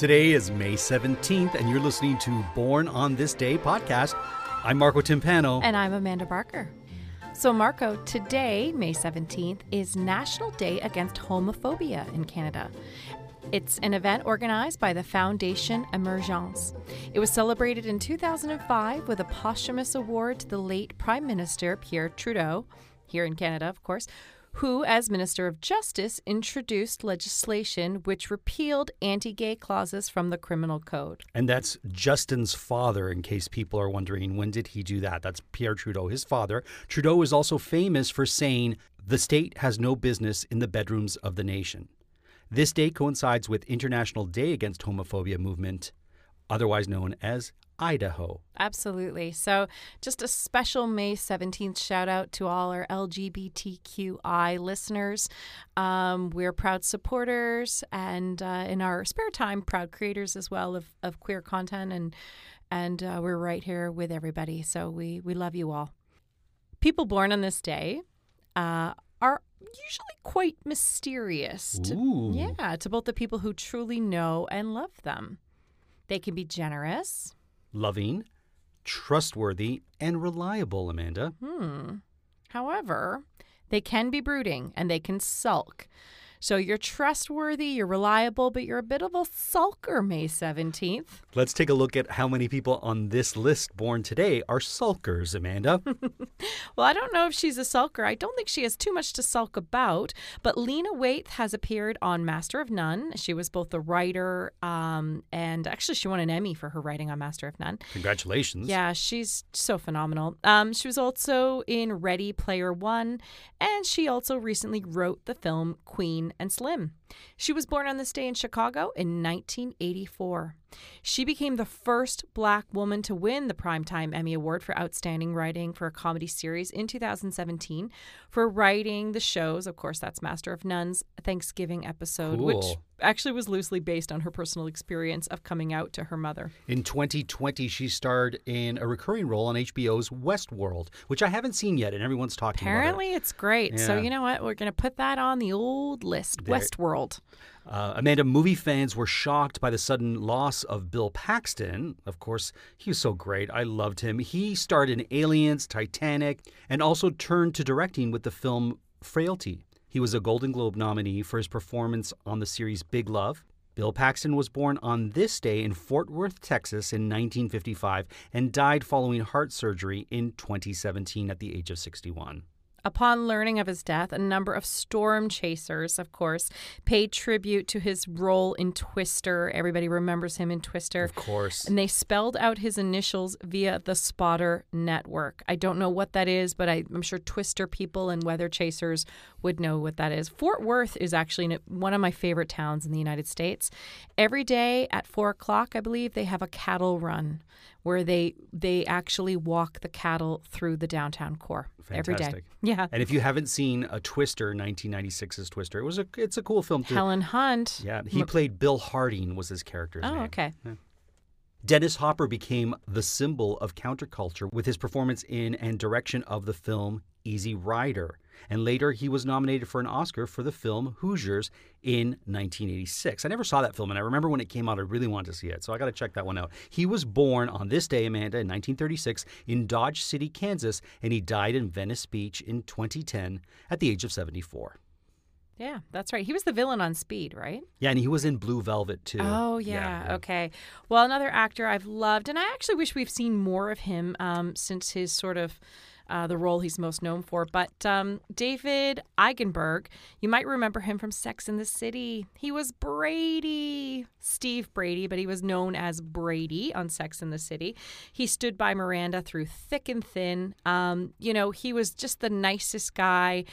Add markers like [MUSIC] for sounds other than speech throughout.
Today is May 17th, and you're listening to Born on This Day podcast. I'm Marco Timpano. And I'm Amanda Barker. So, Marco, today, May 17th, is National Day Against Homophobia in Canada. It's an event organized by the Foundation Emergence. It was celebrated in 2005 with a posthumous award to the late Prime Minister Pierre Trudeau, here in Canada, of course, who, as Minister of Justice, introduced legislation which repealed anti gay clauses from the criminal code. And that's Justin's father, in case people are wondering when did he do that? That's Pierre Trudeau, his father. Trudeau is also famous for saying, the state has no business in the bedrooms of the nation. This day coincides with International Day Against Homophobia movement, otherwise known as Idaho. Absolutely. So, just a special May 17th shout out to all our LGBTQI listeners. Um, we're proud supporters and, uh, in our spare time, proud creators as well of, of queer content. And, and uh, we're right here with everybody. So, we, we love you all. People born on this day uh, are usually quite mysterious. To, yeah, to both the people who truly know and love them. They can be generous, loving, trustworthy, and reliable, Amanda. Hmm. However, they can be brooding and they can sulk. So you're trustworthy, you're reliable, but you're a bit of a sulker, May 17th. Let's take a look at how many people on this list born today are sulkers, Amanda. [LAUGHS] well, I don't know if she's a sulker. I don't think she has too much to sulk about, but Lena Waithe has appeared on Master of None. She was both the writer um, and actually she won an Emmy for her writing on Master of None. Congratulations. Yeah, she's so phenomenal. Um, she was also in Ready Player One, and she also recently wrote the film Queen and Slim. She was born on this day in Chicago in 1984. She became the first black woman to win the Primetime Emmy Award for Outstanding Writing for a Comedy Series in 2017 for writing the shows. Of course, that's Master of None's Thanksgiving episode, cool. which actually was loosely based on her personal experience of coming out to her mother. In 2020, she starred in a recurring role on HBO's Westworld, which I haven't seen yet, and everyone's talking Apparently, about it. it's great. Yeah. So, you know what? We're going to put that on the old list There- Westworld. Uh, Amanda, movie fans were shocked by the sudden loss of Bill Paxton. Of course, he was so great. I loved him. He starred in Aliens, Titanic, and also turned to directing with the film Frailty. He was a Golden Globe nominee for his performance on the series Big Love. Bill Paxton was born on this day in Fort Worth, Texas in 1955 and died following heart surgery in 2017 at the age of 61. Upon learning of his death, a number of storm chasers, of course, paid tribute to his role in Twister. Everybody remembers him in Twister. Of course. And they spelled out his initials via the Spotter Network. I don't know what that is, but I, am sure Twister people and weather chasers would know what that is. Fort Worth is actually one of my favorite towns in the United States. Every day at four o'clock, I believe, they have a cattle run where they they actually walk the cattle through the downtown core every day. Yeah. And if you haven't seen a Twister, 1996's Twister, it was a it's a cool film too. Helen Hunt. Yeah, he played Bill Harding was his character's Oh, name. okay. Dennis Hopper became the symbol of counterculture with his performance in and direction of the film Easy Rider. And later he was nominated for an Oscar for the film Hoosiers in 1986. I never saw that film and I remember when it came out I really wanted to see it. So I got to check that one out. He was born on this day Amanda in 1936 in Dodge City, Kansas and he died in Venice Beach in 2010 at the age of 74. Yeah, that's right. He was the villain on Speed, right? Yeah, and he was in Blue Velvet too. Oh yeah, okay. Well, another actor I've loved, and I actually wish we've seen more of him um, since his sort of uh, the role he's most known for. But um, David Eigenberg, you might remember him from Sex in the City. He was Brady, Steve Brady, but he was known as Brady on Sex in the City. He stood by Miranda through thick and thin. Um, you know, he was just the nicest guy.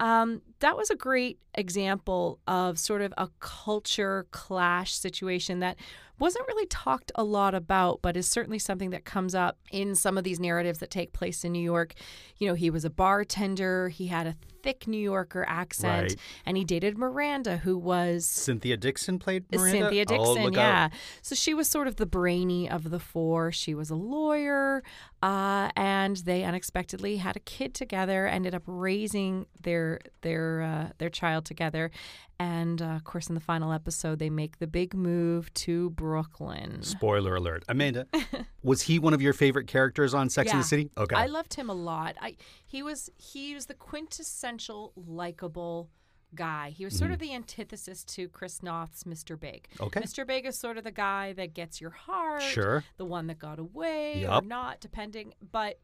Um, that was a great example of sort of a culture clash situation that wasn't really talked a lot about, but is certainly something that comes up in some of these narratives that take place in New York. You know, he was a bartender, he had a thick New Yorker accent. Right. And he dated Miranda, who was Cynthia Nixon played Miranda. Cynthia Oh, Nixon, look yeah. out. So she was sort of the brainy of the four. She was a lawyer, uh, and they unexpectedly had a kid together. Ended up raising their their uh, their child together, and uh, of course, in the final episode, they make the big move to Brooklyn. Spoiler alert. Amanda, [LAUGHS] was he one of your favorite characters on Sex and the City? Okay. I loved him a lot. I he was he was the quintessential likable guy. He was sort of the antithesis to Chris Noth's Mr. Big. Okay. Mr. Big is sort of the guy that gets your heart. Sure. The one that got away or Yup. not, depending. But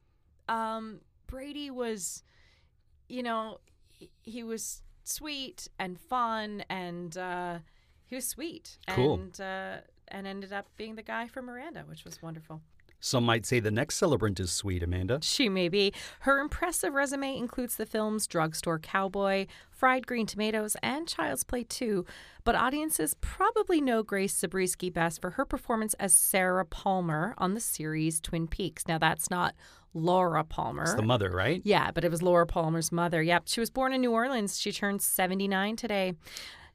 um, Brady was, you know, he, he was sweet and fun and uh, he was sweet. Cool. And uh, and ended up being the guy for Miranda, which was wonderful. Some might say the next celebrant is sweet, Amanda. She may be. Her impressive resume includes the films Drugstore Cowboy, Fried Green Tomatoes, and Child's Play 2. But audiences probably know Grace Zabriskie best for her performance as Sarah Palmer on the series Twin Peaks. Now, that's not Laura Palmer. It's the mother, right? Yeah, but it was Laura Palmer's mother. Yep. She was born in New Orleans. She turned 79 today.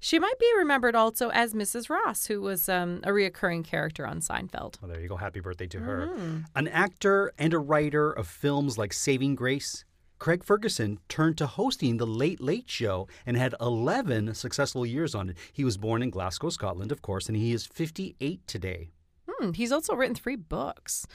She might be remembered also as Mrs. Ross, who was um, a reoccurring character on Seinfeld. Oh, there you go. Happy birthday to her. Mm-hmm. An actor and a writer of films like Saving Grace, Craig Ferguson turned to hosting The Late Late Show and had 11 successful years on it. He was born in Glasgow, Scotland, of course, and he is 58 today. Hmm, he's also written three books.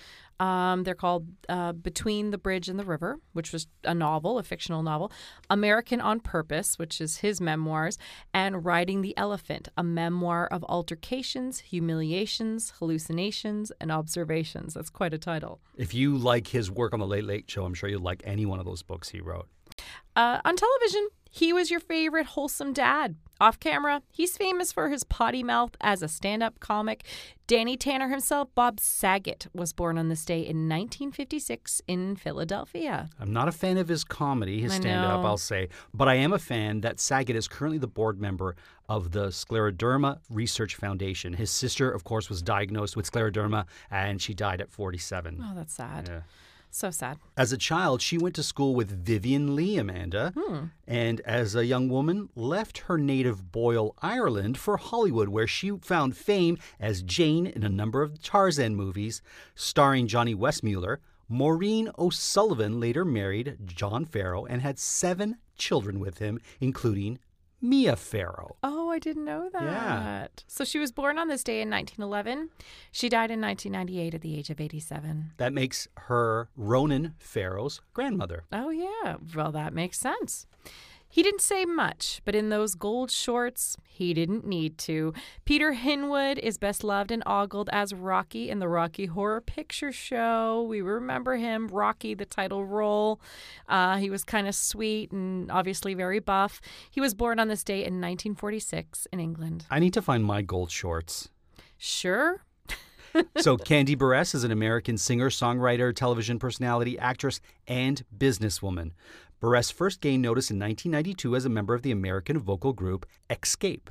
Um, they're called uh, Between the Bridge and the River, which was a novel, a fictional novel, American on Purpose, which is his memoirs, and Riding the Elephant, a memoir of altercations, humiliations, hallucinations, and observations. That's quite a title. If you like his work on The Late Late Show, I'm sure you'll like any one of those books he wrote. Uh, on television, he was your favorite wholesome dad. Off camera, he's famous for his potty mouth as a stand up comic. Danny Tanner himself, Bob Saget, was born on this day in 1956 in Philadelphia. I'm not a fan of his comedy, his stand up. I'll say, but I am a fan that Saget is currently the board member of the Scleroderma Research Foundation. His sister, of course, was diagnosed with scleroderma and she died at 47. Oh, that's sad. Yeah. So sad. As a child, she went to school with Vivien Leigh, Amanda, hmm. and as a young woman, left her native Boyle, Ireland, for Hollywood, where she found fame as Jane in a number of Tarzan movies, starring Johnny Weissmuller. Maureen O'Sullivan later married John Farrow and had seven children with him, including Mia Farrow. Oh, didn't know that. Yeah. So she was born on this day in 1911. She died in 1998 at the age of 87. That makes her Ronan Farrow's grandmother. Oh, yeah. Well, that makes sense. He didn't say much, but in those gold shorts, he didn't need to. Peter Hinwood is best loved and ogled as Rocky in the Rocky Horror Picture Show. We remember him, Rocky, the title role. Uh, he was kind of sweet and obviously very buff. He was born on this day in 1946 in England. I need to find my gold shorts. Sure. [LAUGHS] so, Kandi Burruss is an American singer, songwriter, television personality, actress, and businesswoman. Burruss first gained notice in 1992 as a member of the American vocal group Xscape.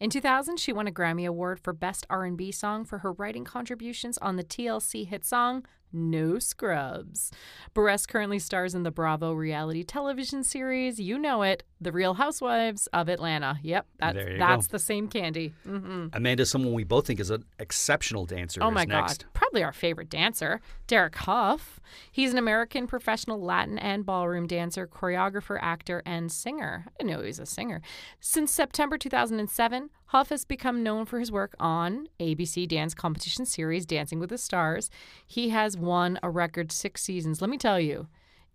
In 2000, she won a Grammy Award for Best R&B Song for her writing contributions on the TLC hit song No Scrubs. Burruss currently stars in the Bravo reality television series, you know it, The Real Housewives of Atlanta. Yep, that's, that's go. the same candy. hmm Amanda, someone we both think is an exceptional dancer, Oh my next. God. Probably our favorite dancer, Derek Hough. He's an American professional Latin and ballroom dancer, choreographer, actor, and singer. I didn't know he was a singer. Since September 2007, Hough has become known for his work on ABC dance competition series Dancing with the Stars. He has won a record six seasons. Let me tell you,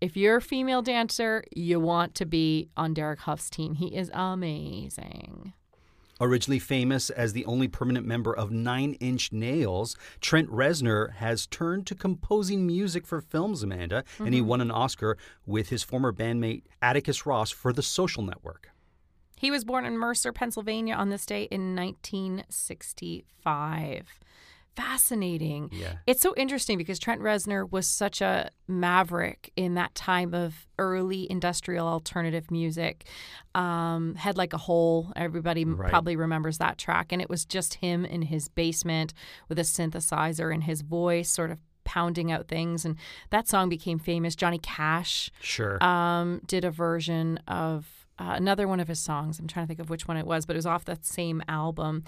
if you're a female dancer, you want to be on Derek Hough's team. He is amazing. Originally famous as the only permanent member of Nine Inch Nails, Trent Reznor has turned to composing music for films, Amanda, and he mm-hmm. won an Oscar with his former bandmate Atticus Ross for The Social Network. He was born in Mercer, Pennsylvania on this day in 1965. Fascinating. Yeah. It's so interesting because Trent Reznor was such a maverick in that time of early industrial alternative music. Um, Head Like a Hole, everybody Right. probably remembers that track. And it was just him in his basement with a synthesizer and his voice sort of pounding out things, and that song became famous. Johnny Cash Sure. um, did a version of uh, another one of his songs. I'm trying to think of which one it was, but it was off that same album.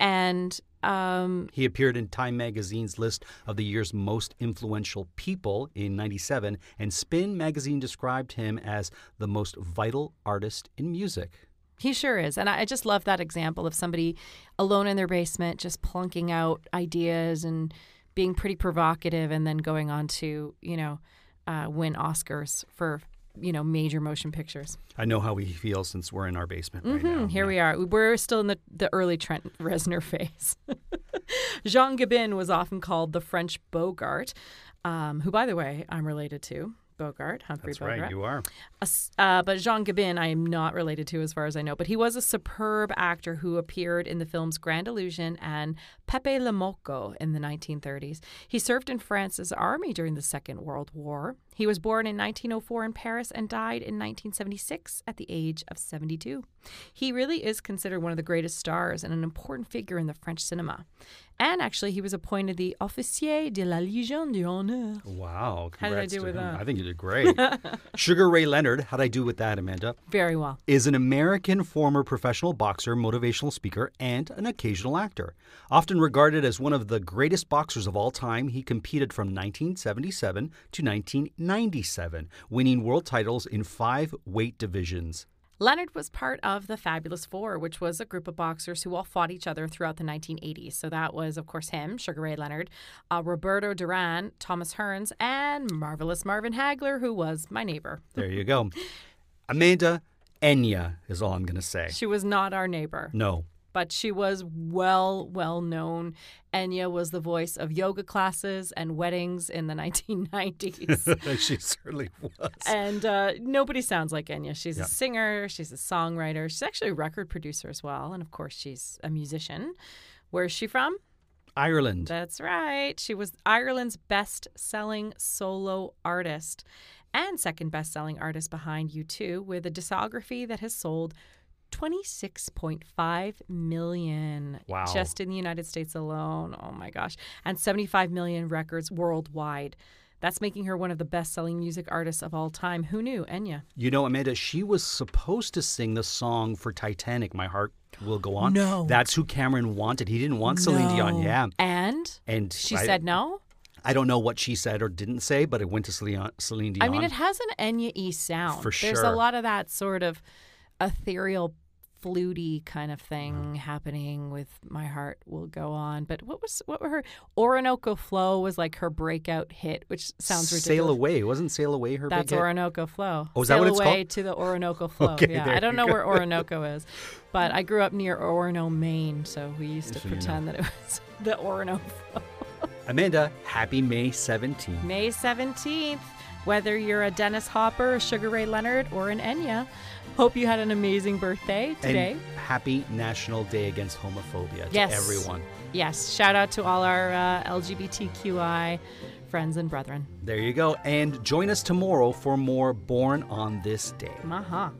And um, He appeared in Time magazine's list of the year's most influential people in 97, and Spin magazine described him as the most vital artist in music. he sure is. And I, I just love that example of somebody alone in their basement, just plunking out ideas and being pretty provocative, and then going on to, you know, uh, win Oscars for, you know, major motion pictures. I know how we feel since we're in our basement right now. Here we are. We're still in the, the early Trent Reznor [LAUGHS] phase. [LAUGHS] Jean Gabin was often called the French Bogart, um, who, by the way, I'm related to. Bogart, Humphrey Bogart. That's Bogart. right, you are. Uh, but Jean Gabin, I am not related to as far as I know. But he was a superb actor who appeared in the films Grand Illusion and Pepe Le Moko in the 1930s. He served in France's army during the Second World War. He was born in 1904 in Paris and died in 1976 at the age of 72. He really is considered one of the greatest stars and an important figure in the French cinema. And actually, he was appointed the Officier de la Légion d'honneur. Wow. How did I do with him. that? I think you did great. [LAUGHS] Sugar Ray Leonard, how'd I do with that, Amanda? Very well. is an American former professional boxer, motivational speaker, and an occasional actor. Often regarded as one of the greatest boxers of all time, he competed from 1977 to 1997, winning world titles in five weight divisions. Leonard was part of the Fabulous Four, which was a group of boxers who all fought each other throughout the 1980s. So that was, of course, him, Sugar Ray Leonard, uh, Roberto Duran, Thomas Hearns, and marvelous Marvin Hagler, who was my neighbor. There you go. [LAUGHS] Amanda Enya is all I'm going to say. She was not our neighbor, No. But she was well, well known. Enya was the voice of yoga classes and weddings in the [LAUGHS] 1990s. [LAUGHS] she certainly was. And uh, nobody sounds like Enya. She's Yeah. a singer, she's a songwriter, she's actually a record producer as well. And of course, she's a musician. Where's she from? Ireland. That's right. She was Ireland's best selling solo artist and second best selling artist behind U2 with a discography that has sold 26.5 million Wow. just in the United States alone. Oh my gosh. And 75 million records worldwide. That's making her one of the best selling music artists of all time. Who knew? Enya. You know, Amanda, she was supposed to sing the song for Titanic, My Heart Will Go On. No. That's who Cameron wanted. He didn't want Celine Dion. Yeah. And And she I, said no? I don't know what she said or didn't say, but it went to Celine, Celine Dion. I mean, it has an Enya y sound. For sure. There's a lot of that sort of ethereal, fluty kind of thing Mm-hmm. happening with "My Heart Will Go On." But what was what were her Orinoco Flow was like her breakout hit, which sounds ridiculous. Sail Away. Wasn't Sail Away her That's big hit? Orinoco Flow. Oh, is that Sail what it's away called? to the [LAUGHS] Orinoco Flow. Okay, yeah, I don't know go. where [LAUGHS] Orinoco is, but I grew up near Orono, Maine, so we used to So you know. pretend that it [LAUGHS] was the Orinoco Flow. Amanda, happy May 17th. May 17th. Whether you're a Dennis Hopper, a Sugar Ray Leonard, or an Enya, hope you had an amazing birthday today. And happy National Day Against Homophobia Yes. to everyone. yes, shout out to all our uh, LGBTQI friends and brethren. There you go. And join us tomorrow for more Born on This Day. Maha.